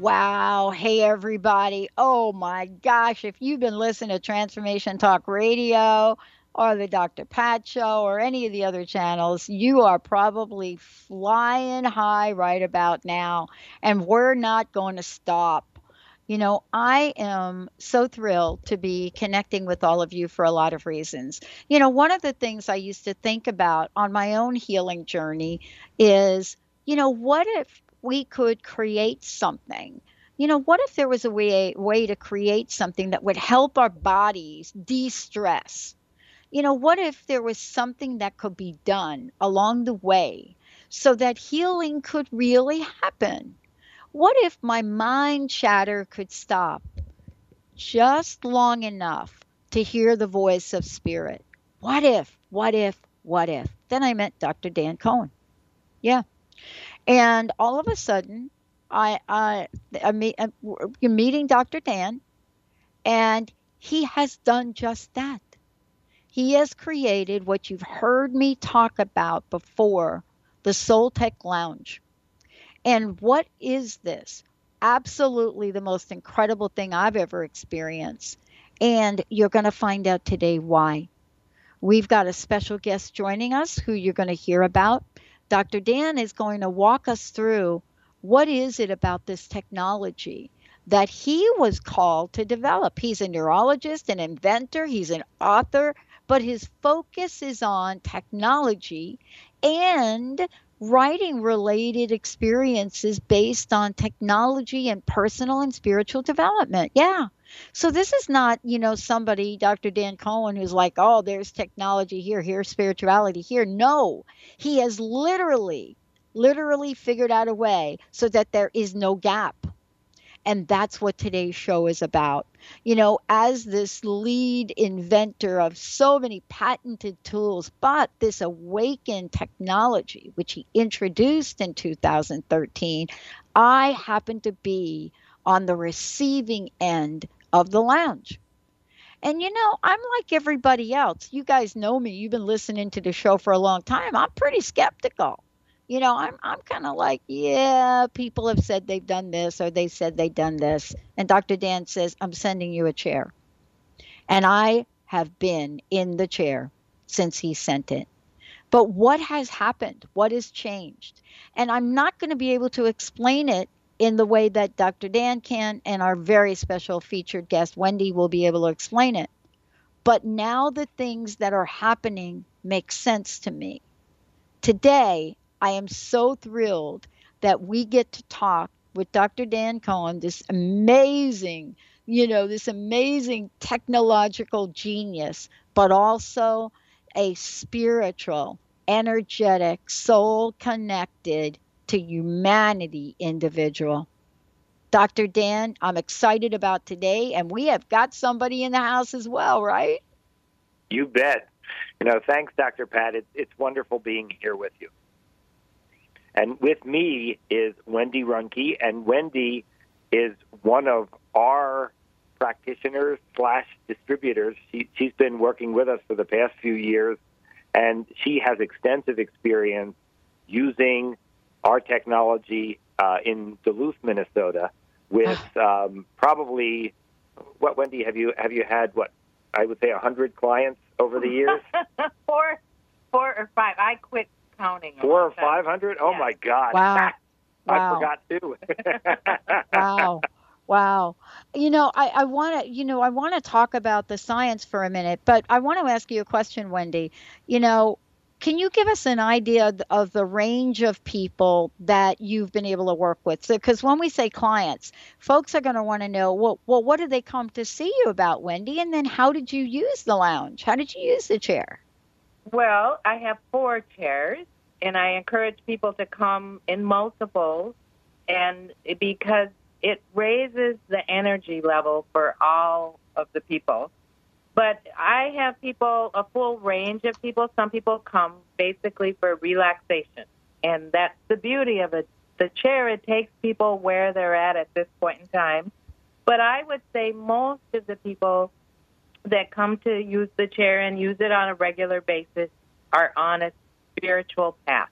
Wow. Hey, everybody. Oh, my gosh. If you've been listening to Transformation Talk Radio or the Dr. Pat Show or any of the other channels, you are probably flying high right about now. And we're not going to stop. You know, I am so thrilled to be connecting with all of you for a lot of reasons. You know, one of the things I used to think about on my own healing journey is, you know, what if we could create something. You know, what if there was a way, way to create something that would help our bodies de stress? You know, what if there was something that could be done along the way so that healing could really happen? What if my mind chatter could stop just long enough to hear the voice of spirit? What if, what if, what if? Then I met Dr. Dan Cohen. Yeah. And all of a sudden, I, I, I meet, you're meeting Dr. Dan, and he has done just that. He has created what you've heard me talk about before the SolTec Lounge. And what is this? Absolutely the most incredible thing I've ever experienced. And you're going to find out today why. We've got a special guest joining us who you're going to hear about. Dr. Dan is going to walk us through what is it about this technology that he was called to develop. He's a neurologist, an inventor, he's an author, but his focus is on technology and writing related experiences based on technology and personal and spiritual development. Yeah. So this is not, you know, somebody, Dr. Dan Cohen, who's like, oh, there's technology here, here's spirituality here. No, he has literally, literally figured out a way so that there is no gap. And that's what today's show is about. You know, as this lead inventor of so many patented tools, but this awakened technology, which he introduced in 2013, I happen to be on the receiving end of the lounge. And you know, I'm like everybody else. You guys know me. You've been listening to the show for a long time. I'm pretty skeptical. You know, I'm I'm kind of like, yeah, people have said they've done this or they said they've done this. And Dr. Dan says, "I'm sending you a chair." And I have been in the chair since he sent it. But what has happened? What has changed? And I'm not going to be able to explain it in the way that Dr. Dan can, and our very special featured guest, Wendy, will be able to explain it. But now the things that are happening make sense to me. Today, I am so thrilled that we get to talk with Dr. Dan Cohen, this amazing, you know, this amazing technological genius, but also a spiritual, energetic, soul connected to humanity individual. Dr. Dan, I'm excited about today, and we have got somebody in the house as well, right? You bet. You know, thanks, Dr. Pat. It's, wonderful being here with you. And with me is Wendy Ruhnke, and Wendy is one of our practitioners slash distributors. She, she's been working with us for the past few years, and she has extensive experience using our technology uh, in Duluth, Minnesota, with ah. um, probably what Wendy have you have you had what I would say hundred clients over the years? four, four or five. I quit counting. Four or five hundred? Oh my God! Wow. I wow. forgot too. wow. Wow. You know, I, I want to, you know, I want to talk about the science for a minute, but I want to ask you a question, Wendy. You know, can you give us an idea of the range of people that you've been able to work with? Because so, when we say clients, folks are going to want to know, well, well, what did they come to see you about, Wendy? And then how did you use the lounge? How did you use the chair? Well, I have four chairs, and I encourage people to come in multiples, and because it raises the energy level for all of the people. But I have people, a full range of people. Some people come basically for relaxation. And that's the beauty of it. The chair, it takes people where they're at at this point in time. But I would say most of the people that come to use the chair and use it on a regular basis are on a spiritual path.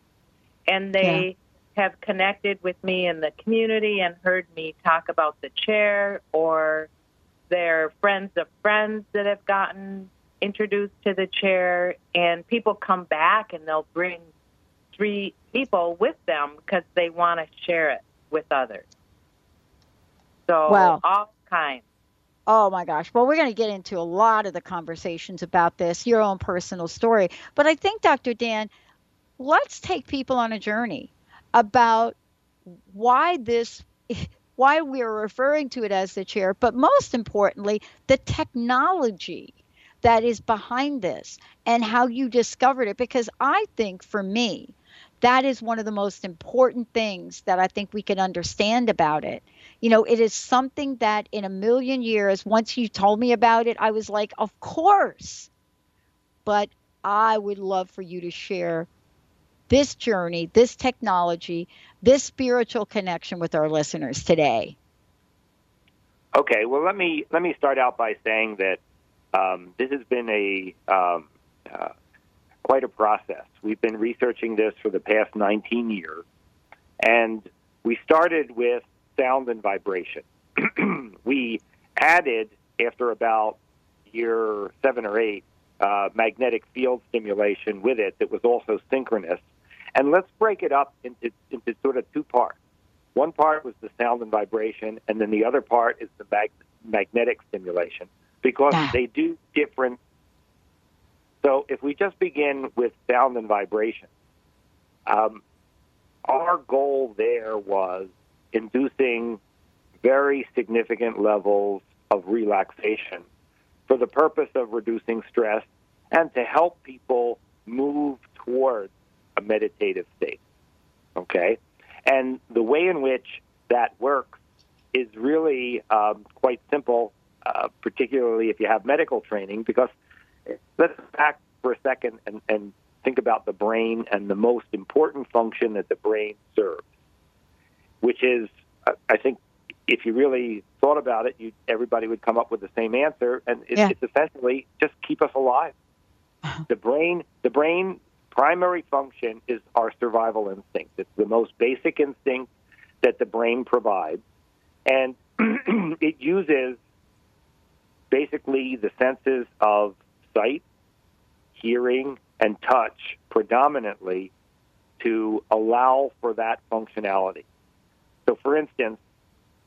And they yeah. have connected with me in the community and heard me talk about the chair or they're friends of friends that have gotten introduced to the chair, and people come back and they'll bring three people with them because they want to share it with others. So, wow. all kinds. Oh my gosh. Well, we're going to get into a lot of the conversations about this, your own personal story. But I think, Dr. Dan, let's take people on a journey about why this why we're referring to it as the chair, but most importantly, the technology that is behind this and how you discovered it. Because I think for me, that is one of the most important things that I think we can understand about it. You know, it is something that in a million years, once you told me about it, I was like, of course. But I would love for you to share this journey, this technology, this spiritual connection with our listeners today? Okay, well let me let me start out by saying that um, this has been a um, uh, quite a process. We've been researching this for the past 19 years, and we started with sound and vibration. we added after about year seven or eight uh, magnetic field stimulation with it that was also synchronous and let's break it up into, into sort of two parts. One part was the sound and vibration, and then the other part is the mag- magnetic stimulation because ah. they do different. So if we just begin with sound and vibration, um, our goal there was inducing very significant levels of relaxation for the purpose of reducing stress and to help people move towards a meditative state. Okay? And the way in which that works is really um, quite simple, uh, particularly if you have medical training, because let's back for a second and, and think about the brain and the most important function that the brain serves, which is, uh, I think, if you really thought about it, you, everybody would come up with the same answer, and it, yeah. it's essentially just keep us alive. the brain, the brain primary function is our survival instinct. It's the most basic instinct that the brain provides. And it uses basically the senses of sight, hearing, and touch predominantly to allow for that functionality. So, for instance,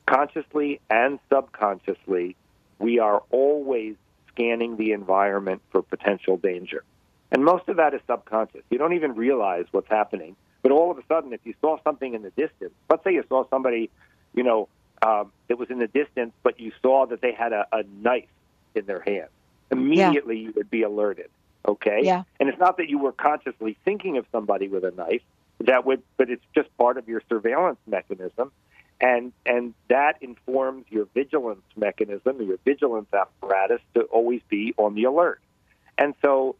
consciously and subconsciously, we are always scanning the environment for potential danger. And most of that is subconscious. You don't even realize what's happening. But all of a sudden, if you saw something in the distance, let's say you saw somebody, you know, um, that was in the distance, but you saw that they had a, a knife in their hand, immediately yeah. you would be alerted. Okay. Yeah. And it's not that you were consciously thinking of somebody with a knife. That would, but it's just part of your surveillance mechanism, and and that informs your vigilance mechanism, your vigilance apparatus to always be on the alert. And so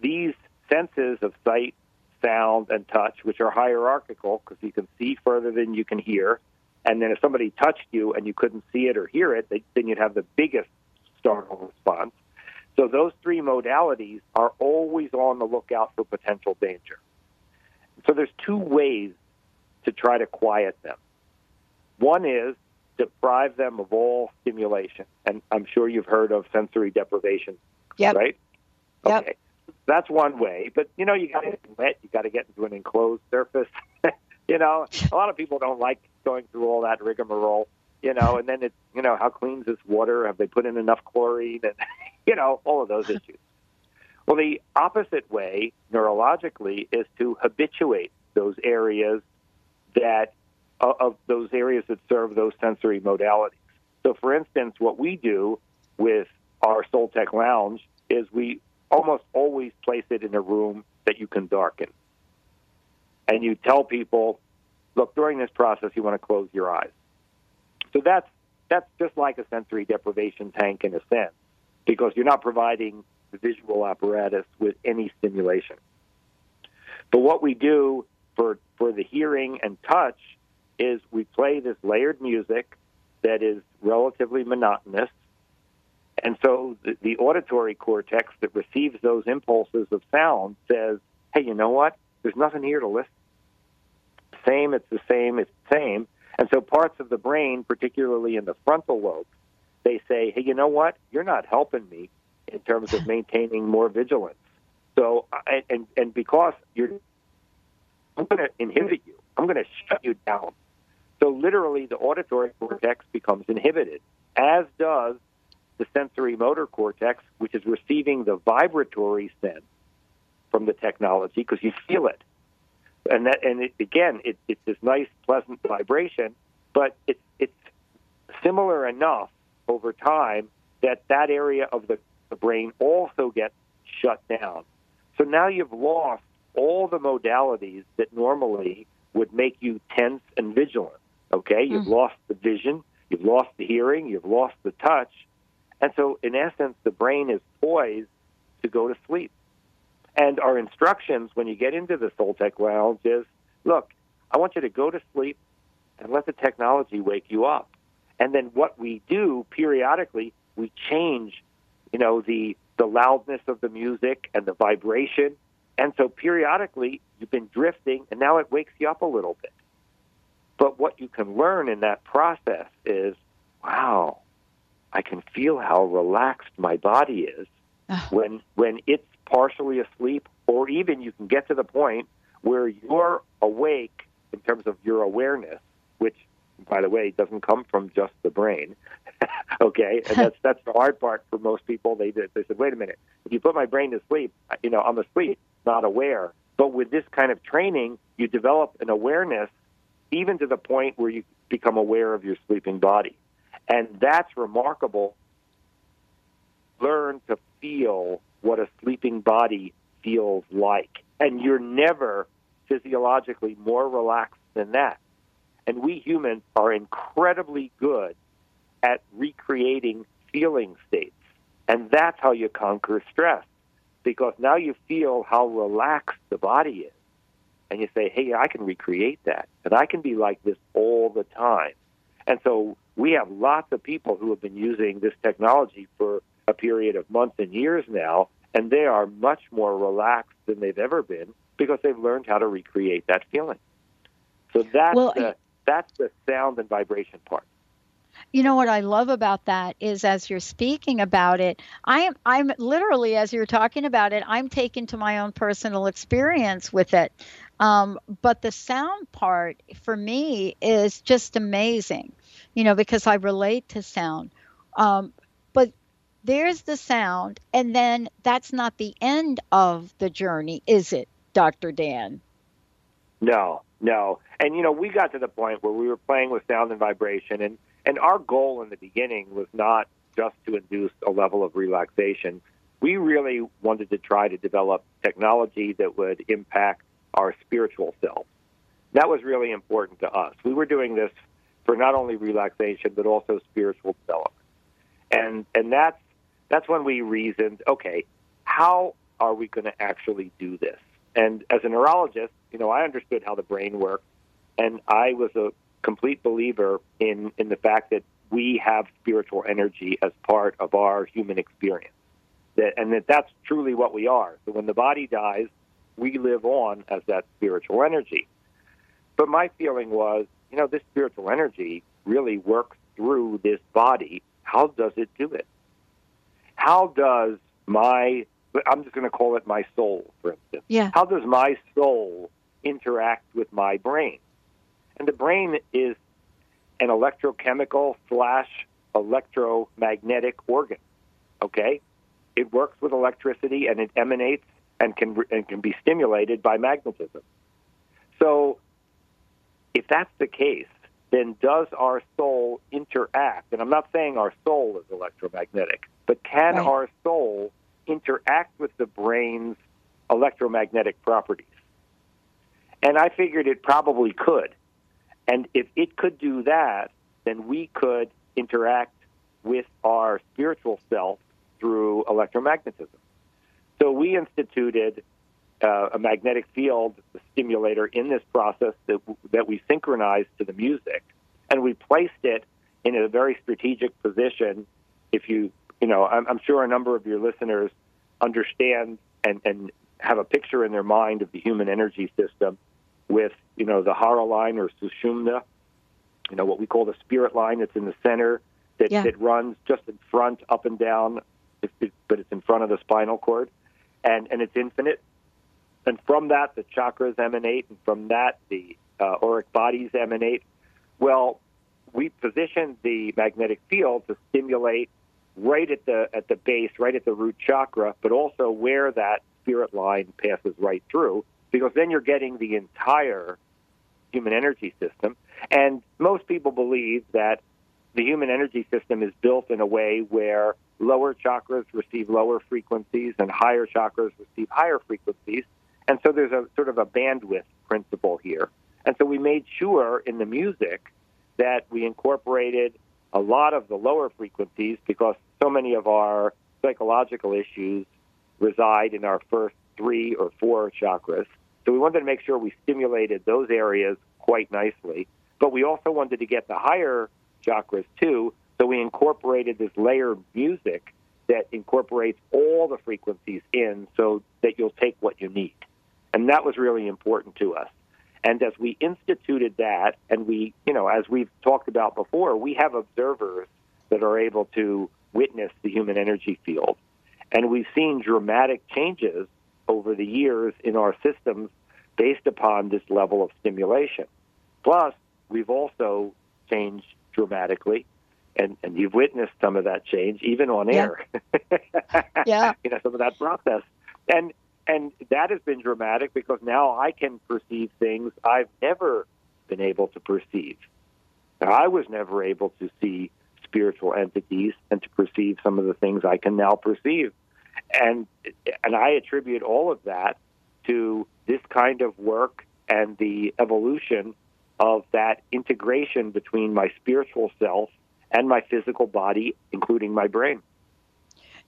these senses of sight, sound, and touch, which are hierarchical because you can see further than you can hear, and then if somebody touched you and you couldn't see it or hear it, then you'd have the biggest startle response. So those three modalities are always on the lookout for potential danger. So there's two ways to try to quiet them. One is deprive them of all stimulation, and I'm sure you've heard of sensory deprivation, yep. right? Yep. Okay that's one way. But you know, you got to get wet. You got to get into an enclosed surface. you know, a lot of people don't like going through all that rigmarole. You know, and then it's you know, how clean is this water? Have they put in enough chlorine? And you know, all of those issues. Well, the opposite way neurologically is to habituate those areas that of those areas that serve those sensory modalities. So, for instance, what we do with our Soltec Lounge is we almost always place it in a room that you can darken. And you tell people, look, during this process, you want to close your eyes. So that's that's just like a sensory deprivation tank in a sense, because you're not providing the visual apparatus with any stimulation. But what we do for for the hearing and touch is we play this layered music that is relatively monotonous. And so the, the, auditory cortex that receives those impulses of sound says, hey, you know what? There's nothing here to listen. Same, it's the same, it's the same. And so parts of the brain, particularly in the frontal lobe, they say, hey, you know what? You're not helping me in terms of maintaining more vigilance. So, and, and because you're, I'm going to inhibit you. I'm going to shut you down. So literally, the auditory cortex becomes inhibited, as does the sensory motor cortex, which is receiving the vibratory sense from the technology because you feel it. And that, and it, again, it, it's this nice, pleasant vibration, but it's it's similar enough over time that that area of the, the brain also gets shut down. So now you've lost all the modalities that normally would make you tense and vigilant. Okay, you've mm. lost the vision, you've lost the hearing, you've lost the touch, and so in essence, the brain is poised to go to sleep. And our instructions when you get into the Soltec Lounge is, look, I want you to go to sleep and let the technology wake you up. And then what we do periodically, we change, you know, the the loudness of the music and the vibration. And so periodically you've been drifting and now it wakes you up a little bit. But what you can learn in that process is, wow, I can feel how relaxed my body is ah. when when it's partially asleep, or even you can get to the point where you're awake in terms of your awareness, which, by the way, doesn't come from just the brain. okay, and that's that's the hard part for most people. They they said, wait a minute, if you put my brain to sleep, you know, I'm asleep, not aware. But with this kind of training, you develop an awareness even to the point where you become aware of your sleeping body. And that's remarkable. Learn to feel what a sleeping body feels like. And you're never physiologically more relaxed than that. And we humans are incredibly good at recreating feeling states. And that's how you conquer stress. Because now you feel how relaxed the body is and you say, hey, I can recreate that, and I can be like this all the time. And so we have lots of people who have been using this technology for a period of months and years now, and they are much more relaxed than they've ever been because they've learned how to recreate that feeling. So that's well, the, that's the sound and vibration part. You know what I love about that is as you're speaking about it, I am I'm literally as you're talking about it, I'm taken to my own personal experience with it. Um, but the sound part for me is just amazing, you know, because I relate to sound. Um, but there's the sound, and then that's not the end of the journey, is it, Dr. Dan? No, no. And, you know, we got to the point where we were playing with sound and vibration, and, and our goal in the beginning was not just to induce a level of relaxation. We really wanted to try to develop technology that would impact our spiritual self. That was really important to us. We were doing this for not only relaxation but also spiritual development. And and that's that's when we reasoned, okay, how are we going to actually do this? And as a neurologist, you know, I understood how the brain works, and I was a complete believer in in the fact that we have spiritual energy as part of our human experience. That, and that that's truly what we are. So when the body dies, we live on as that spiritual energy. But my feeling was, you know, this spiritual energy really works through this body. How does it do it? How does my, I'm just going to call it my soul, for instance. Yeah. How does my soul interact with my brain? And the brain is an electrochemical slash electromagnetic organ. Okay? it works with electricity and it emanates and can and can be stimulated by magnetism. So, if that's the case, then does our soul interact? And I'm not saying our soul is electromagnetic, but can Right. our soul interact with the brain's electromagnetic properties? And I figured it probably could. And if it could do that, then we could interact with our spiritual self through electromagnetism. So we instituted uh, a magnetic field stimulator in this process that, that we synchronized to the music, and we placed it in a very strategic position. If you, you know, I'm, I'm sure a number of your listeners understand and, and have a picture in their mind of the human energy system with, you know, the Hara line or Sushumna, you know, what we call the spirit line that's in the center that, Yeah. that runs just in front, up and down, but it's in front of the spinal cord, and, and it's infinite. And from that, the chakras emanate, and from that, the uh, auric bodies emanate. Well, we positioned the magnetic field to stimulate right at the at the base, right at the root chakra, but also where that spirit line passes right through, because then you're getting the entire human energy system. And most people believe that the human energy system is built in a way where lower chakras receive lower frequencies and higher chakras receive higher frequencies. And so there's a sort of a bandwidth principle here. And so we made sure in the music that we incorporated a lot of the lower frequencies because so many of our psychological issues reside in our first three or four chakras. So we wanted to make sure we stimulated those areas quite nicely. But we also wanted to get the higher chakras too. So we incorporated this layered music that incorporates all the frequencies in so that you'll take what you need. And that was really important to us. And as we instituted that, and we, you know, as we've talked about before, we have observers that are able to witness the human energy field. And we've seen dramatic changes over the years in our systems based upon this level of stimulation. Plus, we've also changed dramatically, and, and you've witnessed some of that change, even on Yeah. air. Yeah. you know, some of that process. And and that has been dramatic because now I can perceive things I've never been able to perceive. Now, I was never able to see spiritual entities and to perceive some of the things I can now perceive. And and I attribute all of that to this kind of work and the evolution of that integration between my spiritual self and my physical body, including my brain.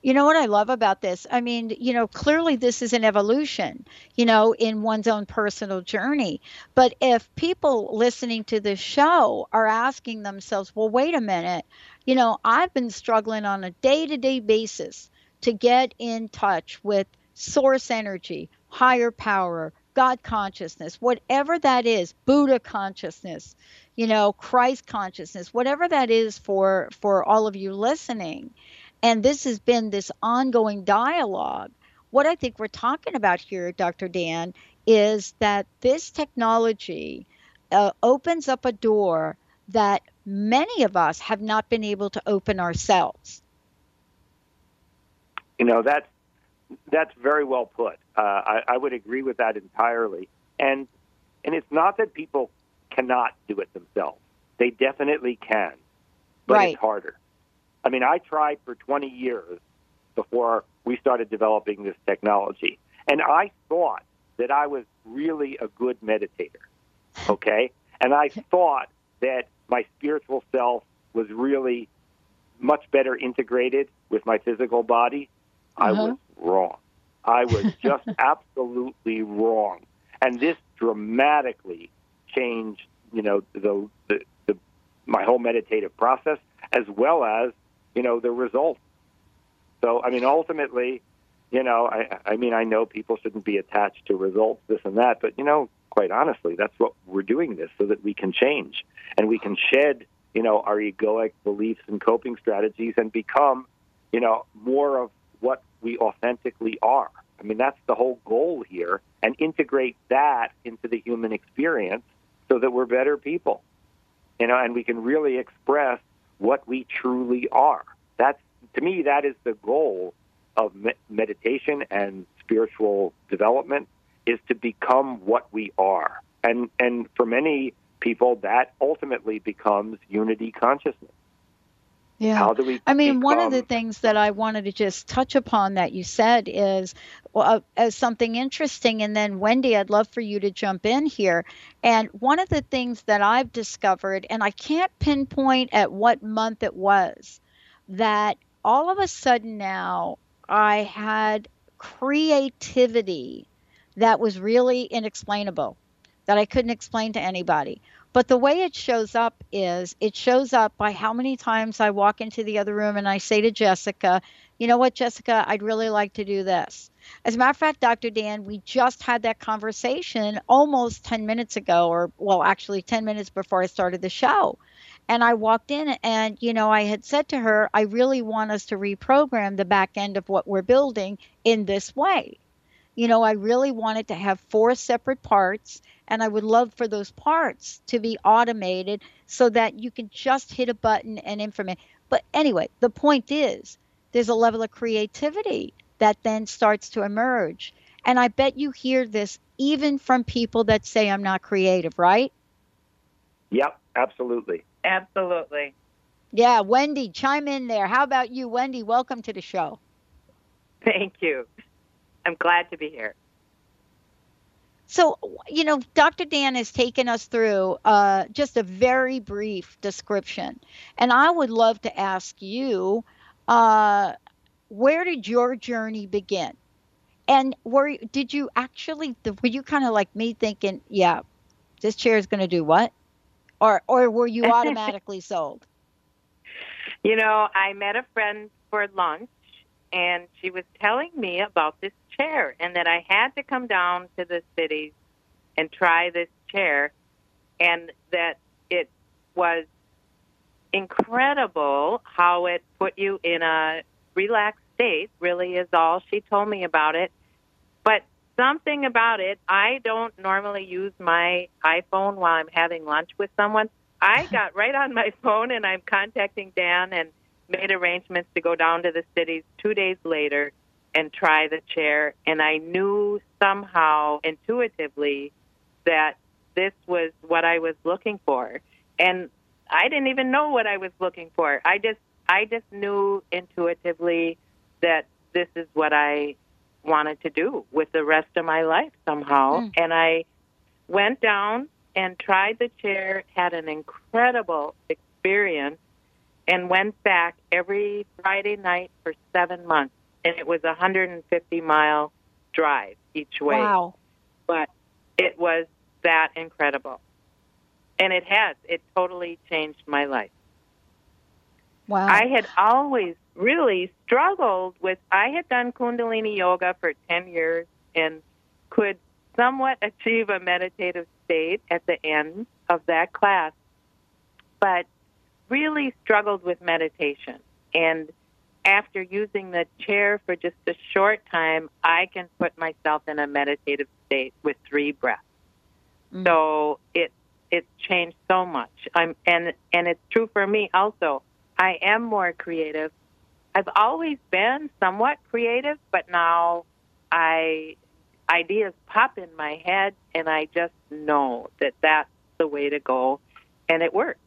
You know what I love about this? I mean, you know, clearly this is an evolution, you know, in one's own personal journey. But if people listening to this show are asking themselves, well, wait a minute, you know, I've been struggling on a day to day basis to get in touch with source energy, higher power, God consciousness, whatever that is, Buddha consciousness, you know, Christ consciousness, whatever that is for for all of you listening and this has been this ongoing dialogue. What I think we're talking about here, Dr. Dan, is that this technology uh, opens up a door that many of us have not been able to open ourselves. You know, that's that's very well put. Uh, I, I would agree with that entirely. And and it's not that people cannot do it themselves; they definitely can, but Right. it's harder. I mean, I tried for 20 years before we started developing this technology, and I thought that I was really a good meditator. Okay, and I thought that my spiritual self was really much better integrated with my physical body. I Uh-huh. was wrong. I was just absolutely wrong. And this dramatically changed, you know, the, the, the my whole meditative process as well as, you know, the results. So, I mean, ultimately, you know, I, I mean, I know people shouldn't be attached to results, this and that, but, you know, quite honestly, that's what we're doing this so that we can change and we can shed, you know, our egoic beliefs and coping strategies and become, you know, more of what we authentically are. I mean, that's the whole goal here, and integrate that into the human experience so that we're better people, you know, and we can really express what we truly are. That's to me, that is the goal of me- meditation and spiritual development is to become what we are. And, and for many people, that ultimately becomes unity consciousness. Yeah. How do we? I mean, one of the things that I wanted to just touch upon that you said is well, uh, as something interesting. And then, Wendy, I'd love for you to jump in here. And one of the things that I've discovered, and I can't pinpoint at what month it was, that all of a sudden now I had creativity that was really inexplainable, that I couldn't explain to anybody. But the way it shows up is it shows up by how many times I walk into the other room and I say to Jessica, you know what, Jessica, I'd really like to do this. As a matter of fact, Dr. Dan, we just had that conversation almost 10 minutes ago, or well, actually 10 minutes before I started the show. And I walked in and, you know, I had said to her, I really want us to reprogram the back end of what we're building in this way. You know, I really wanted to have four separate parts and I would love for those parts to be automated so that you can just hit a button and information. But anyway, the point is there's a level of creativity that then starts to emerge. And I bet you hear this even from people that say I'm not creative, right? Yep, absolutely. Absolutely. Yeah, Wendy, chime in there. How about you, Wendy? Welcome to the show. Thank you. I'm glad to be here. So, you know, Dr. Dan has taken us through uh, just a very brief description. And I would love to ask you uh, where did your journey begin? And were did you actually were you kind of like me thinking, yeah, this chair is going to do what? Or or were you automatically sold? You know, I met a friend for lunch, and she was telling me about this chair and that I had to come down to the cities and try this chair, and that it was incredible how it put you in a relaxed state, really, is all she told me about it. But something about it, I don't normally use my iPhone while I'm having lunch with someone. I got right on my phone and I'm contacting Dan and made arrangements to go down to the cities two days later and try the chair. And I knew somehow intuitively that this was what I was looking for. And I didn't even know what I was looking for. I just I just knew intuitively that this is what I wanted to do with the rest of my life somehow. Mm. And I went down and tried the chair, had an incredible experience, and went back every Friday night for seven months. And it was a 150 mile drive each way. Wow. But it was that incredible. And it has. It totally changed my life. Wow. I had always really struggled with, I had done Kundalini yoga for 10 years and could somewhat achieve a meditative state at the end of that class, but really struggled with meditation. And after using the chair for just a short time, I can put myself in a meditative state with three breaths. Mm. So it it's changed so much. I'm and and it's true for me also. I am more creative. I've always been somewhat creative, but now I ideas pop in my head and I just know that that's the way to go and it works.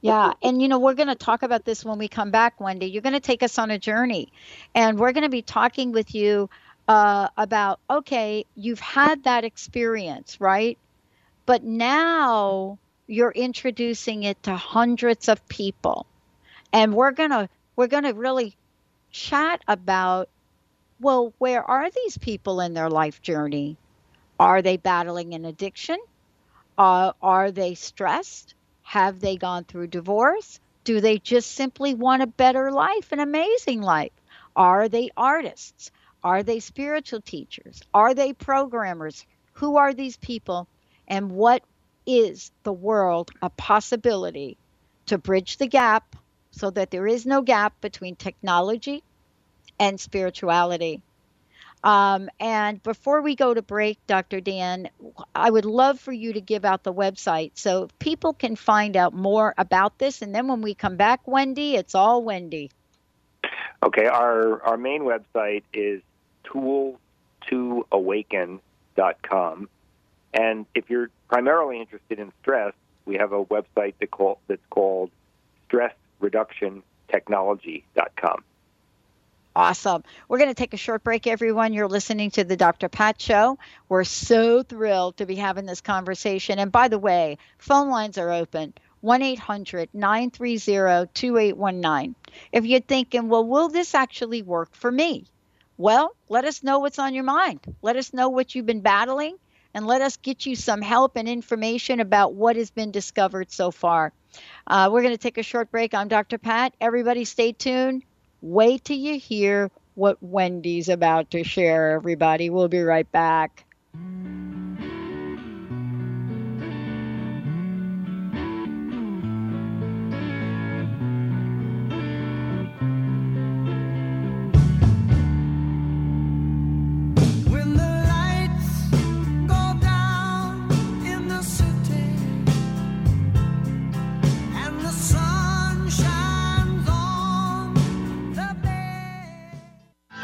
Yeah, and you know, we're going to talk about this when we come back, Wendy. You're going to take us on a journey, and we're going to be talking with you uh, about okay, you've had that experience, right? But now you're introducing it to hundreds of people, and we're gonna we're gonna really chat about well, where are these people in their life journey? Are they battling an addiction? Uh, are they stressed? Have they gone through divorce? Do they just simply want a better life, an amazing life? Are they artists? Are they spiritual teachers? Are they programmers? Who are these people? And what is the world a possibility to bridge the gap so that there is no gap between technology and spirituality? Um, and before we go to break, Dr. Dan, I would love for you to give out the website so people can find out more about this. And then when we come back, Wendy, it's all Wendy. Okay, our, our main website is tool2awaken.com. And if you're primarily interested in stress, we have a website that call, that's called stressreductiontechnology.com. Awesome. We're going to take a short break, everyone. You're listening to the Dr. Pat Show. We're so thrilled to be having this conversation. And by the way, phone lines are open 1 800 930 2819. If you're thinking, well, will this actually work for me? Well, let us know what's on your mind. Let us know what you've been battling and let us get you some help and information about what has been discovered so far. Uh, we're going to take a short break. I'm Dr. Pat. Everybody stay tuned. Wait till you hear what Wendy's about to share, everybody. We'll be right back.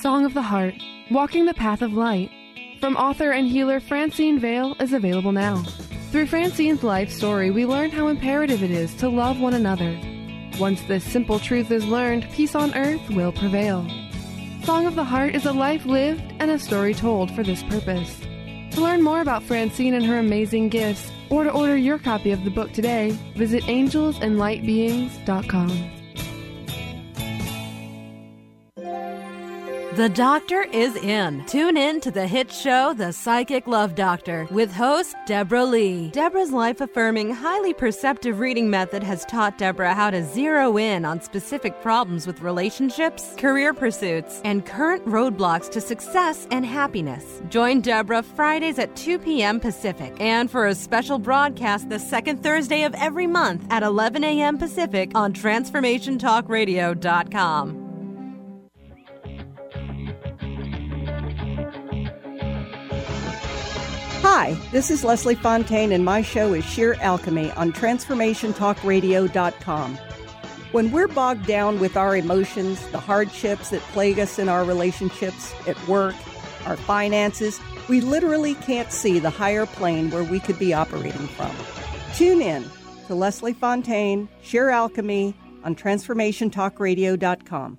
Song of the Heart Walking the Path of Light from author and healer Francine Vale is available now. Through Francine's life story, we learn how imperative it is to love one another. Once this simple truth is learned, peace on earth will prevail. Song of the Heart is a life lived and a story told for this purpose. To learn more about Francine and her amazing gifts, or to order your copy of the book today, visit angelsandlightbeings.com. The doctor is in. Tune in to the hit show, The Psychic Love Doctor, with host Deborah Lee. Deborah's life affirming, highly perceptive reading method has taught Deborah how to zero in on specific problems with relationships, career pursuits, and current roadblocks to success and happiness. Join Deborah Fridays at 2 p.m. Pacific and for a special broadcast the second Thursday of every month at 11 a.m. Pacific on TransformationTalkRadio.com. Hi, this is Leslie Fontaine, and my show is Sheer Alchemy on TransformationTalkRadio.com. When we're bogged down with our emotions, the hardships that plague us in our relationships, at work, our finances, we literally can't see the higher plane where we could be operating from. Tune in to Leslie Fontaine, Sheer Alchemy on TransformationTalkRadio.com.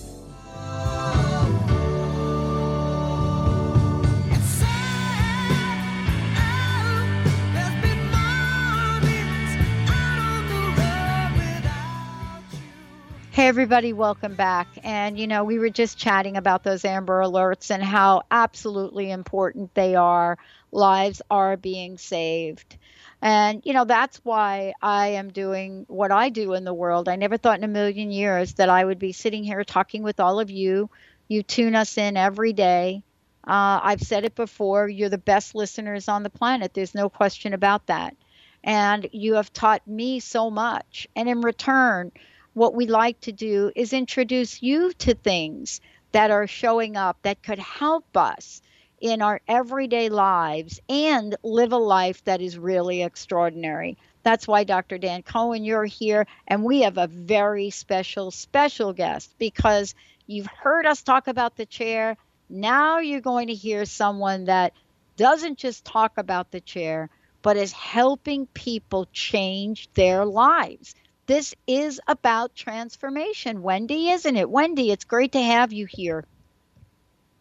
Hey, everybody, welcome back. And, you know, we were just chatting about those Amber Alerts and how absolutely important they are. Lives are being saved. And, you know, that's why I am doing what I do in the world. I never thought in a million years that I would be sitting here talking with all of you. You tune us in every day. Uh, I've said it before, you're the best listeners on the planet. There's no question about that. And you have taught me so much. And in return, what we like to do is introduce you to things that are showing up that could help us in our everyday lives and live a life that is really extraordinary. That's why, Dr. Dan Cohen, you're here, and we have a very special, special guest because you've heard us talk about the chair. Now you're going to hear someone that doesn't just talk about the chair, but is helping people change their lives. This is about transformation, Wendy, isn't it? Wendy, it's great to have you here.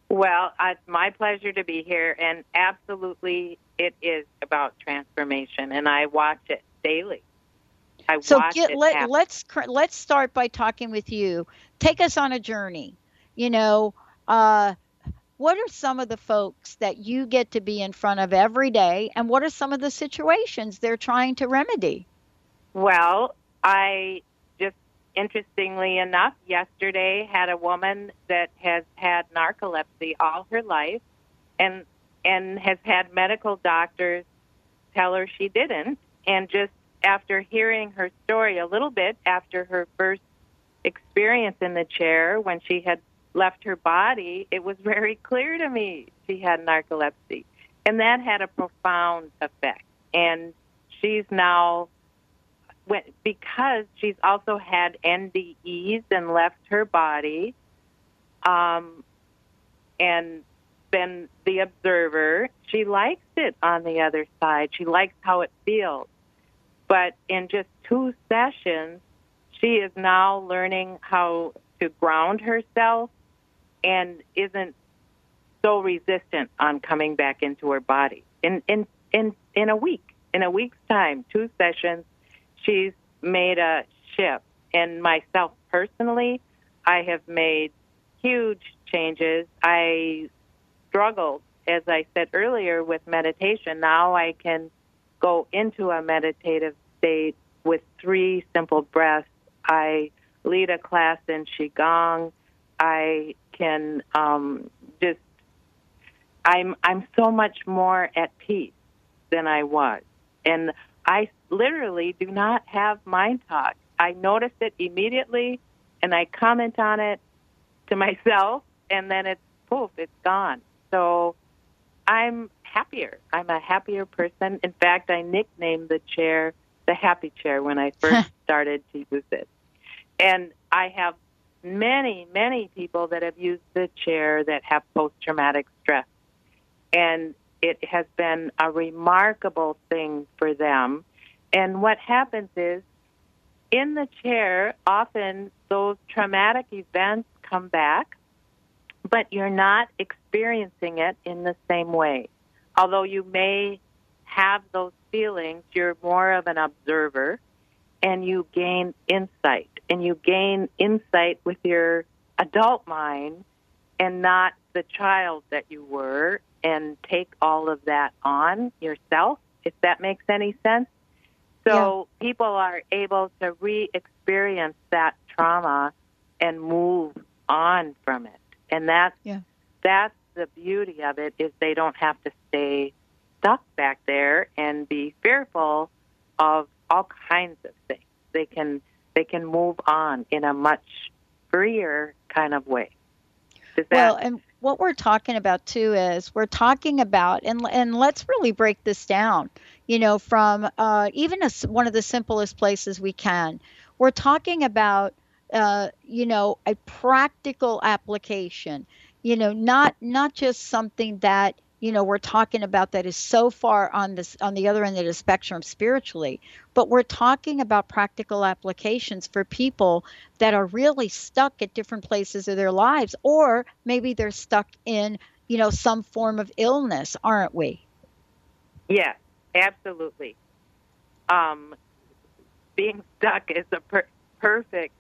Well, it's my pleasure to be here, and absolutely, it is about transformation, and I watch it daily. I so get, let, let's let's start by talking with you. Take us on a journey. You know, uh, what are some of the folks that you get to be in front of every day, and what are some of the situations they're trying to remedy? Well, I just, interestingly enough, yesterday had a woman that has had narcolepsy all her life and and has had medical doctors tell her she didn't and just after hearing her story a little bit after her first experience in the chair when she had left her body, it was very clear to me she had narcolepsy. And that had a profound effect. And she's now when, because she's also had NDEs and left her body, um, and been the observer, she likes it on the other side. She likes how it feels. But in just two sessions, she is now learning how to ground herself and isn't so resistant on coming back into her body. In in in in a week, in a week's time, two sessions, she's made a shift. And myself personally, I have made huge changes. I struggled, as I said earlier, with meditation. Now I can go into a meditative state with three simple breaths. I lead a class in Qigong. I can um, just, I'm, I'm so much more at peace than I was. And I literally do not have mind talk. I notice it immediately and I comment on it to myself and then it's poof, it's gone. So I'm happier. I'm a happier person. In fact, I nicknamed the chair the happy chair when I first started to use it. And I have many, many people that have used the chair that have post traumatic stress. And it has been a remarkable thing for them. And what happens is, in the chair, often those traumatic events come back, but you're not experiencing it in the same way. Although you may have those feelings, you're more of an observer and you gain insight. And you gain insight with your adult mind and not the child that you were and take all of that on yourself, if that makes any sense. So yeah. people are able to re experience that trauma and move on from it. And that's yeah. that's the beauty of it is they don't have to stay stuck back there and be fearful of all kinds of things. They can they can move on in a much freer kind of way. Does well, and what we're talking about too is we're talking about and and let's really break this down you know from uh, even a, one of the simplest places we can. We're talking about uh, you know a practical application you know not not just something that you know we're talking about that is so far on this on the other end of the spectrum spiritually but we're talking about practical applications for people that are really stuck at different places of their lives or maybe they're stuck in you know some form of illness aren't we? Yes absolutely. Um, being stuck is a per- perfect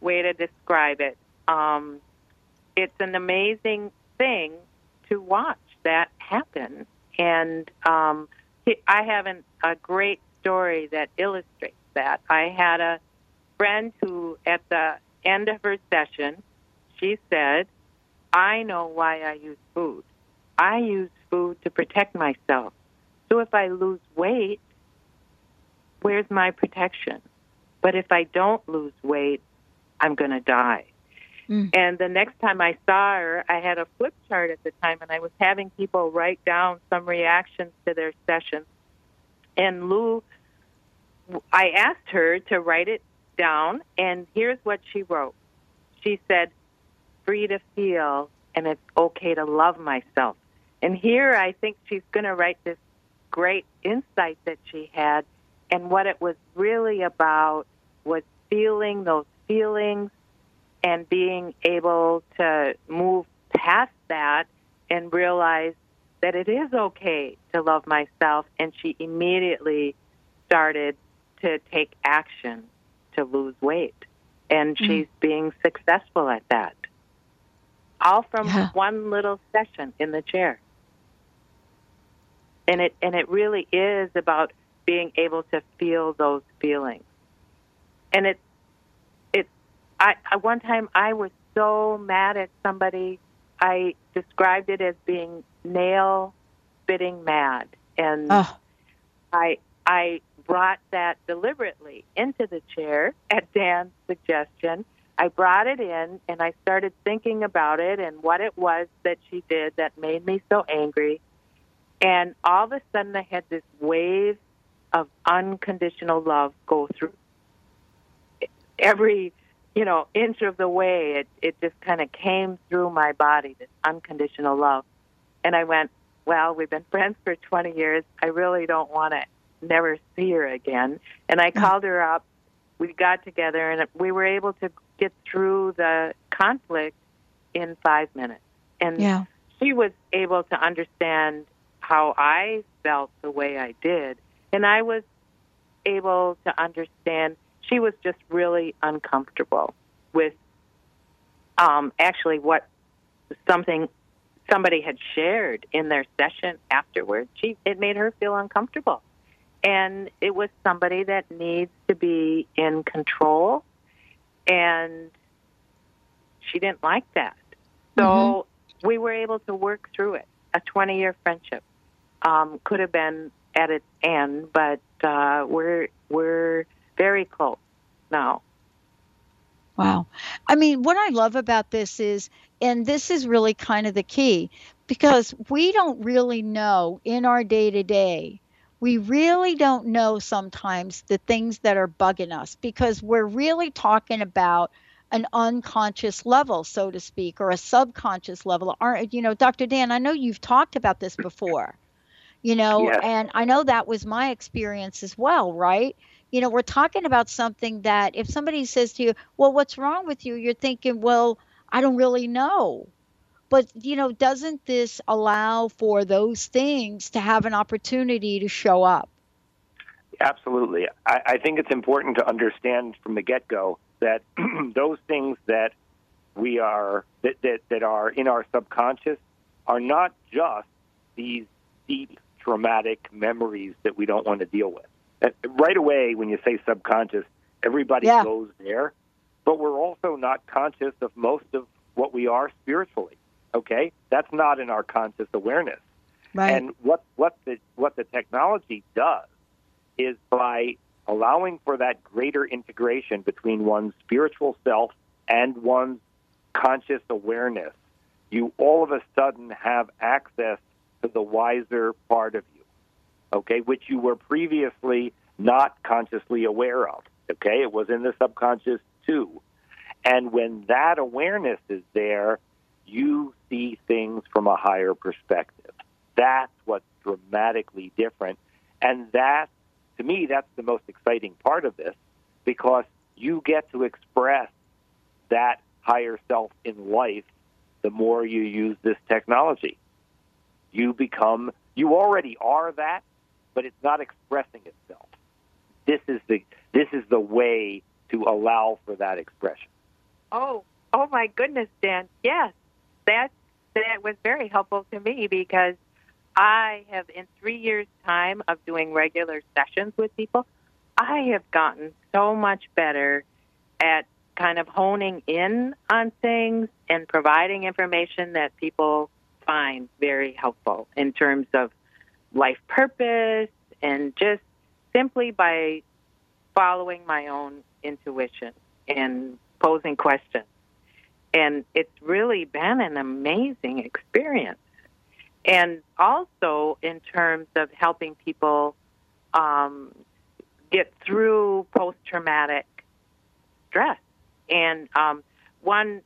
way to describe it. Um, it's an amazing thing to watch that happen. And um, I have an, a great story that illustrates that. I had a friend who, at the end of her session, she said, I know why I use food. I use food to protect myself. So if I lose weight, where's my protection? but if I don't lose weight, I'm going to die. Mm. And the next time I saw her, I had a flip chart at the time, and I was having people write down some reactions to their session. And Lou, I asked her to write it down, and here's what she wrote. She said, Free to feel, and it's okay to love myself. And here I think she's going to write this great insight that she had. And what it was really about was feeling those feelings and being able to move past that and realize that it is okay to love myself. And she immediately started to take action to lose weight. And mm-hmm. she's being successful at that. All from yeah. one little session in the chair. And it and it really is about being able to feel those feelings. And it I, I one time I was so mad at somebody I described it as being nail spitting mad. And oh. I I brought that deliberately into the chair at Dan's suggestion. I brought it in and I started thinking about it and what it was that she did that made me so angry. And all of a sudden, I had this wave of unconditional love go through every, you know, inch of the way. It it just kind of came through my body. This unconditional love, and I went, "Well, we've been friends for 20 years. I really don't want to never see her again." And I mm. called her up. We got together, and we were able to get through the conflict in five minutes. And yeah. she was able to understand how I felt the way I did. And I was able to understand she was just really uncomfortable with um, actually what something somebody had shared in their session afterwards. She it made her feel uncomfortable. And it was somebody that needs to be in control and she didn't like that. So mm-hmm. we were able to work through it. A 20 year friendship um, could have been at its end, but uh, we're we're very close now. Wow. I mean, what I love about this is, and this is really kind of the key, because we don't really know in our day to day, we really don't know sometimes the things that are bugging us because we're really talking about an unconscious level, so to speak, or a subconscious level. Aren't you know, Dr. Dan? I know you've talked about this before you know yes. and i know that was my experience as well right you know we're talking about something that if somebody says to you well what's wrong with you? you're thinking well i don't really know. But you know doesn't this allow for those things to have an opportunity to show up? Absolutely. I, I think it's important to understand from the get-go that those things that we are that, that, that are in our subconscious are not just these deep traumatic memories that we don't want to deal with. Right away, when you say subconscious, everybody yeah. goes there, but we're also not conscious of most of what we are spiritually. Okay, that's not in our conscious awareness. Right. And what what the what the technology does is by allowing for that greater integration between one's spiritual self and one's conscious awareness, you all of a sudden have access to the wiser part of you, okay, which you were previously not consciously aware of, okay? It was in the subconscious too. And when that awareness is there, you see things from a higher perspective. That's what's dramatically different. And that, to me, that's the most exciting part of this because you get to express that higher self in life the more you use this technology you become you already are that, but it's not expressing itself. This is the this is the way to allow for that expression. Oh, oh my goodness, Dan. Yes. That that was very helpful to me because I have in 3 years time of doing regular sessions with people, I have gotten so much better at kind of honing in on things and providing information that people find very helpful in terms of life purpose and just simply by following my own intuition and posing questions. And it's really been an amazing experience. And also in terms of helping people um, get through post traumatic stress. And um, one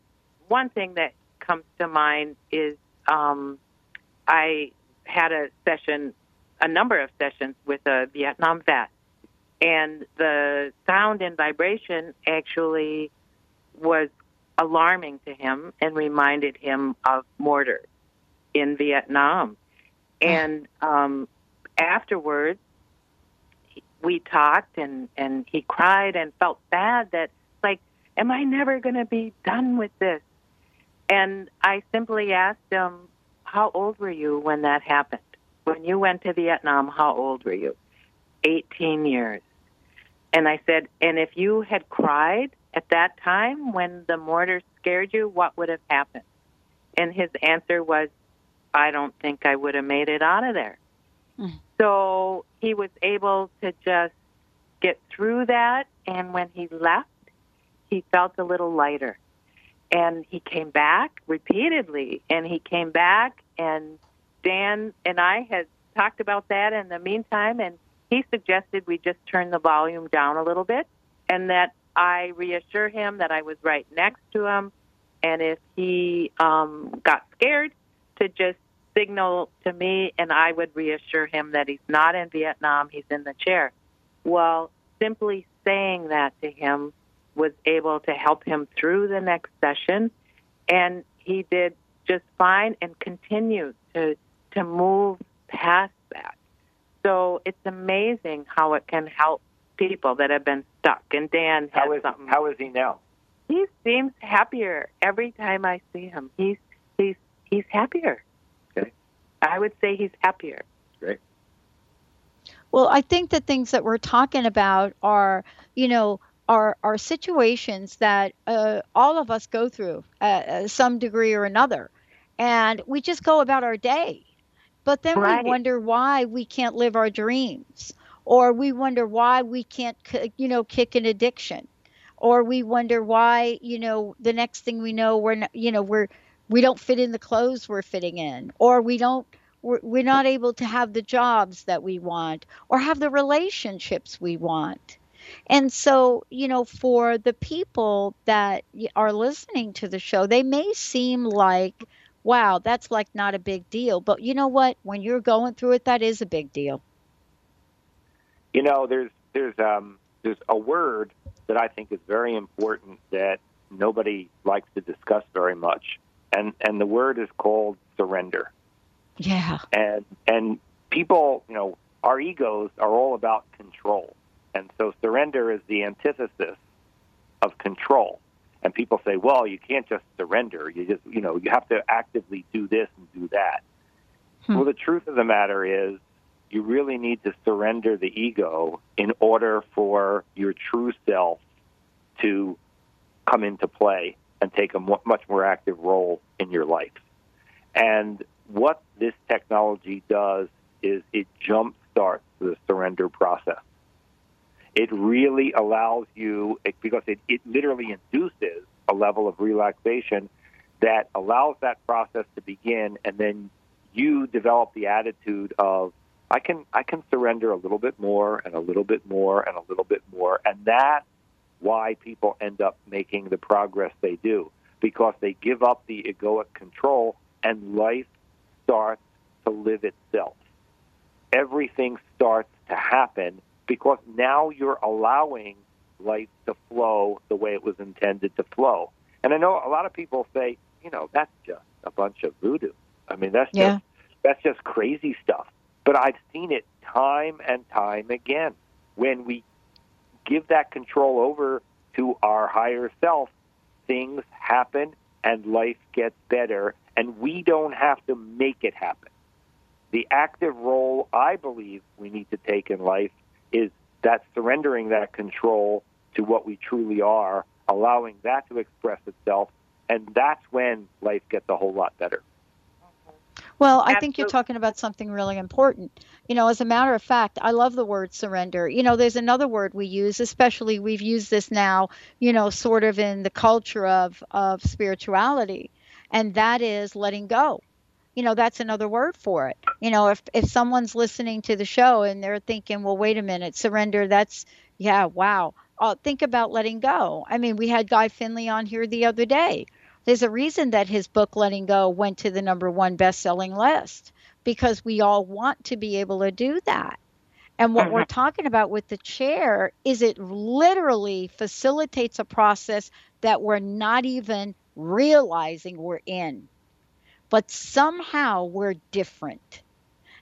one thing that comes to mind is um, I had a session, a number of sessions with a Vietnam vet, and the sound and vibration actually was alarming to him and reminded him of mortars in Vietnam. And um, afterwards, we talked, and and he cried and felt bad that like, am I never going to be done with this? And I simply asked him, How old were you when that happened? When you went to Vietnam, how old were you? 18 years. And I said, And if you had cried at that time when the mortar scared you, what would have happened? And his answer was, I don't think I would have made it out of there. Mm. So he was able to just get through that. And when he left, he felt a little lighter and he came back repeatedly and he came back and Dan and I had talked about that in the meantime and he suggested we just turn the volume down a little bit and that I reassure him that I was right next to him and if he um got scared to just signal to me and I would reassure him that he's not in Vietnam, he's in the chair. Well, simply saying that to him was able to help him through the next session, and he did just fine and continued to to move past that. So it's amazing how it can help people that have been stuck. And Dan has how is, something. How is he now? He seems happier every time I see him. He's he's he's happier. Okay. I would say he's happier. Great. Well, I think the things that we're talking about are, you know, are are situations that uh, all of us go through uh, some degree or another, and we just go about our day. But then right. we wonder why we can't live our dreams, or we wonder why we can't, you know, kick an addiction, or we wonder why, you know, the next thing we know, we're, not, you know, we're we don't fit in the clothes we're fitting in, or we don't we're, we're not able to have the jobs that we want or have the relationships we want and so, you know, for the people that are listening to the show, they may seem like, wow, that's like not a big deal. But you know what? When you're going through it, that is a big deal. You know, there's there's um there's a word that I think is very important that nobody likes to discuss very much, and and the word is called surrender. Yeah. And and people, you know, our egos are all about control. And so surrender is the antithesis of control. And people say, well, you can't just surrender. You just, you know, you have to actively do this and do that. Hmm. Well, the truth of the matter is, you really need to surrender the ego in order for your true self to come into play and take a much more active role in your life. And what this technology does is it jump starts the surrender process it really allows you because it, it literally induces a level of relaxation that allows that process to begin and then you develop the attitude of I can I can surrender a little bit more and a little bit more and a little bit more and that's why people end up making the progress they do because they give up the egoic control and life starts to live itself. Everything starts to happen because now you're allowing life to flow the way it was intended to flow. And I know a lot of people say, you know, that's just a bunch of voodoo. I mean, that's yeah. just that's just crazy stuff. But I've seen it time and time again. When we give that control over to our higher self, things happen and life gets better, and we don't have to make it happen. The active role I believe we need to take in life is that surrendering that control to what we truly are, allowing that to express itself, and that's when life gets a whole lot better. Well, I think you're talking about something really important. You know, as a matter of fact, I love the word surrender. You know, there's another word we use, especially we've used this now, you know, sort of in the culture of of spirituality, and that is letting go. You know, that's another word for it. You know, if if someone's listening to the show and they're thinking, "Well, wait a minute, surrender, that's yeah, wow." Uh, think about letting go. I mean, we had Guy Finley on here the other day there's a reason that his book, Letting Go, went to the number one best selling list because we all want to be able to do that. And what we're mm-hmm. talking about with the chair is it literally facilitates a process that we're not even realizing we're in. But somehow we're different.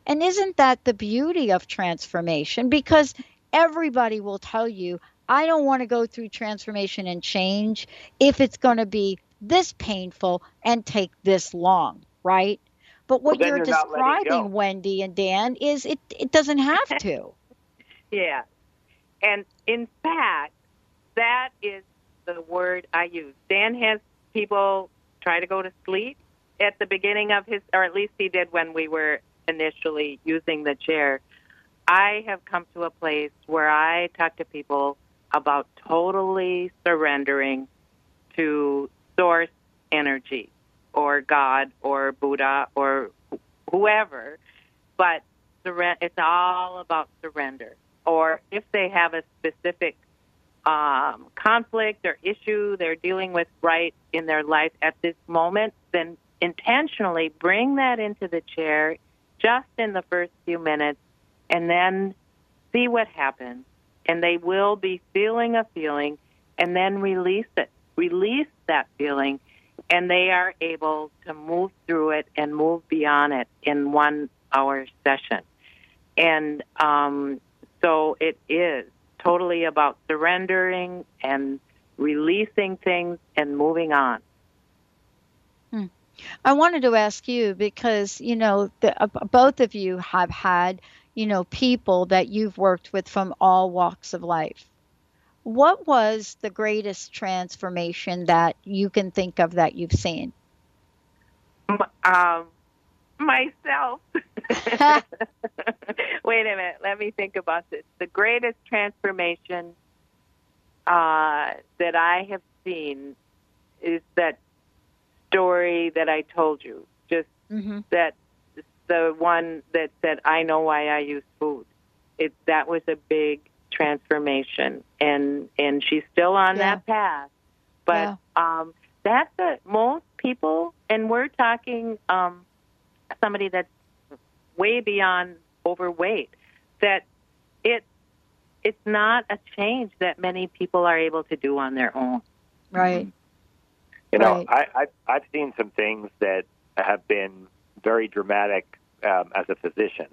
And isn't that the beauty of transformation? Because everybody will tell you, I don't want to go through transformation and change if it's going to be this painful and take this long, right? But what well, you're, you're describing, Wendy and Dan, is it, it doesn't have to. yeah. And in fact, that is the word I use. Dan has people try to go to sleep at the beginning of his, or at least he did when we were initially using the chair. I have come to a place where I talk to people about totally surrendering to source energy or God or Buddha or whoever, but it's all about surrender. Or if they have a specific um, conflict or issue they're dealing with right in their life at this moment, then intentionally bring that into the chair just in the first few minutes and then see what happens. And they will be feeling a feeling and then release it. Release that feeling, and they are able to move through it and move beyond it in one hour session. And um, so it is totally about surrendering and releasing things and moving on. I wanted to ask you because you know the, uh, both of you have had you know people that you've worked with from all walks of life what was the greatest transformation that you can think of that you've seen? Um, myself. Wait a minute. Let me think about this. The greatest transformation uh, that I have seen is that story that I told you. Just mm-hmm. that the one that said, "I know why I use food." It that was a big transformation and and she's still on yeah. that path but yeah. um that's a most people and we're talking um somebody that's way beyond overweight that it it's not a change that many people are able to do on their own right you know right. I, I've, I've seen some things that have been very dramatic um, as a physician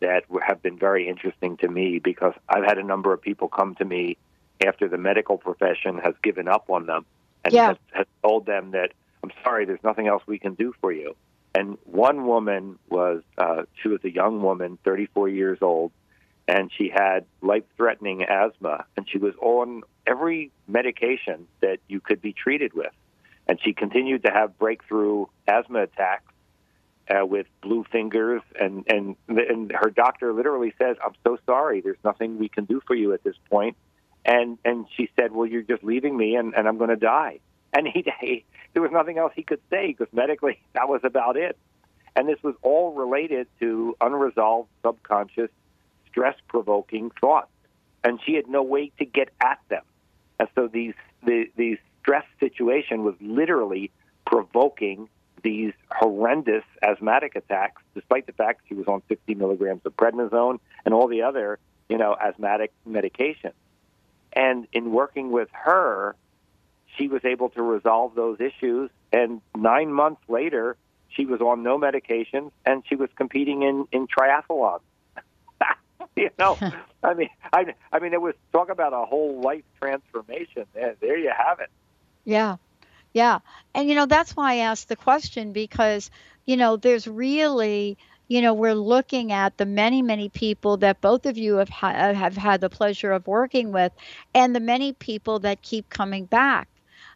that have been very interesting to me because I've had a number of people come to me after the medical profession has given up on them and yeah. has, has told them that I'm sorry, there's nothing else we can do for you. And one woman was uh, she was a young woman, 34 years old, and she had life-threatening asthma, and she was on every medication that you could be treated with, and she continued to have breakthrough asthma attacks uh, with blue fingers, and and and her doctor literally says, "I'm so sorry. There's nothing we can do for you at this point." And and she said, "Well, you're just leaving me, and and I'm going to die." And he, he there was nothing else he could say because medically that was about it. And this was all related to unresolved subconscious stress provoking thoughts, and she had no way to get at them. And so these the these stress situation was literally provoking these horrendous asthmatic attacks, despite the fact she was on 50 milligrams of prednisone and all the other, you know, asthmatic medication. And in working with her, she was able to resolve those issues. And nine months later, she was on no medication and she was competing in in triathlon. you know, I mean, I I mean, it was talk about a whole life transformation. There, there you have it. Yeah, yeah. And, you know, that's why I asked the question because, you know, there's really, you know, we're looking at the many, many people that both of you have, ha- have had the pleasure of working with and the many people that keep coming back.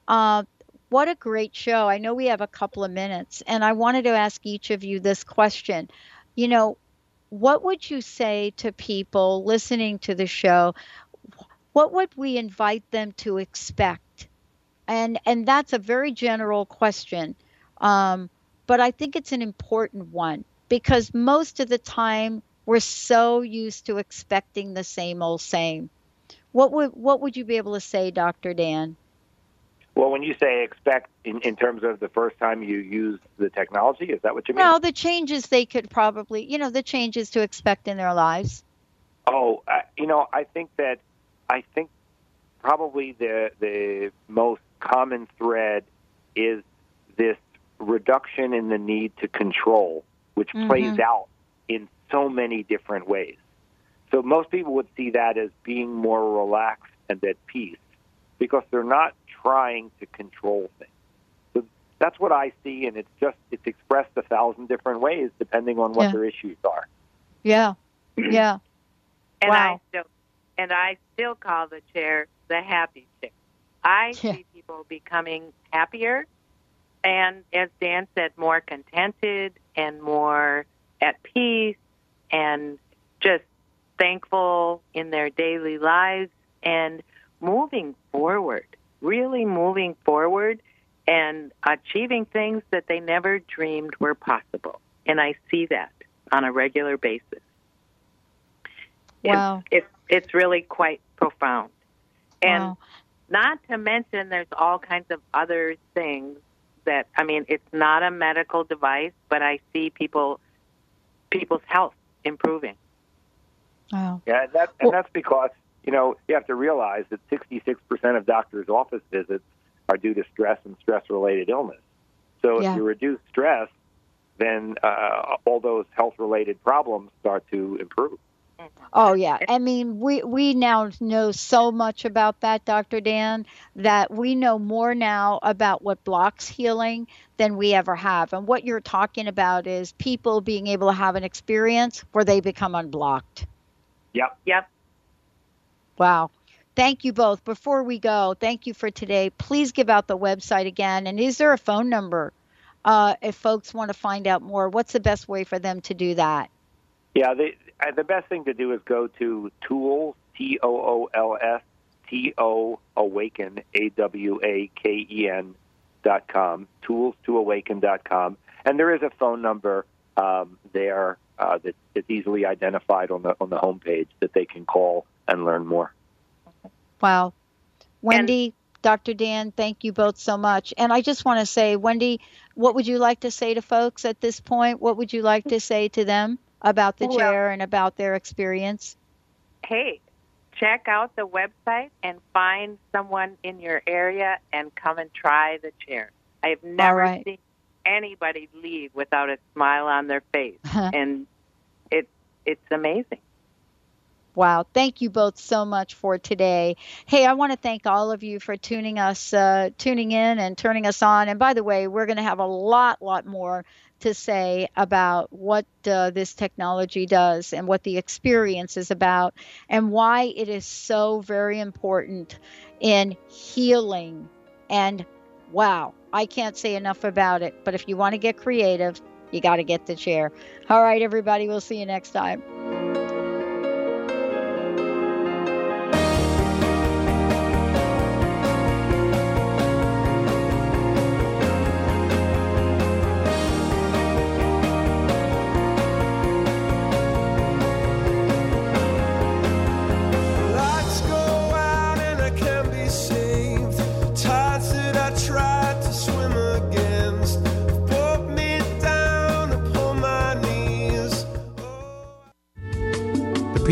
Uh, what a great show. I know we have a couple of minutes, and I wanted to ask each of you this question. You know, what would you say to people listening to the show? What would we invite them to expect? And and that's a very general question, um, but I think it's an important one because most of the time we're so used to expecting the same old same. What would what would you be able to say, Dr. Dan? Well, when you say expect in, in terms of the first time you use the technology, is that what you mean? Well, the changes they could probably, you know, the changes to expect in their lives. Oh, uh, you know, I think that I think probably the the most common thread is this reduction in the need to control, which Mhm. plays out in so many different ways. So most people would see that as being more relaxed and at peace because they're not trying to control things. So that's what I see, and it's just it's expressed a thousand different ways depending on what Yeah. their issues are. Yeah. Yeah. And Wow. I still and I still call the chair the happy chair. I Yeah. see people becoming happier and as Dan said, more contented and more at peace and just thankful in their daily lives and moving forward, really moving forward and achieving things that they never dreamed were possible. And I see that on a regular basis. Wow. It's, it's, it's really quite profound. And Wow. Not to mention, there's all kinds of other things that, I mean, it's not a medical device, but I see people, people's health improving. Wow. Yeah, and, that, and that's because you know you have to realize that 66% of doctors' office visits are due to stress and stress-related illness. So Yeah. if you reduce stress, then uh, all those health-related problems start to improve. Oh yeah. I mean, we we now know so much about that, Dr. Dan, that we know more now about what blocks healing than we ever have. And what you're talking about is people being able to have an experience where they become unblocked. Yep. Yep. Wow. Thank you both. Before we go, thank you for today. Please give out the website again. And is there a phone number uh, if folks want to find out more? What's the best way for them to do that? Yeah, the uh, the best thing to do is go to tools t o o l s t o awaken a w a k e n dot com tools to awaken dot com, and there is a phone number um, there uh, that is easily identified on the on the homepage that they can call and learn more. Wow. Wendy, Dr. Dan, thank you both so much. And I just want to say, Wendy, what would you like to say to folks at this point? What would you like to say to them about the Well- chair and about their experience? Hey, check out the website and find someone in your area and come and try the chair. I have never right. seen anybody leave without a smile on their face, and it it's amazing. Wow. Thank you both so much for today. Hey, I want to thank all of you for tuning us, uh, tuning in and turning us on. And by the way, we're going to have a lot, lot more to say about what uh, this technology does and what the experience is about and why it is so very important in healing. And wow, I can't say enough about it. But if you want to get creative, you got to get the chair. All right, everybody, we'll see you next time.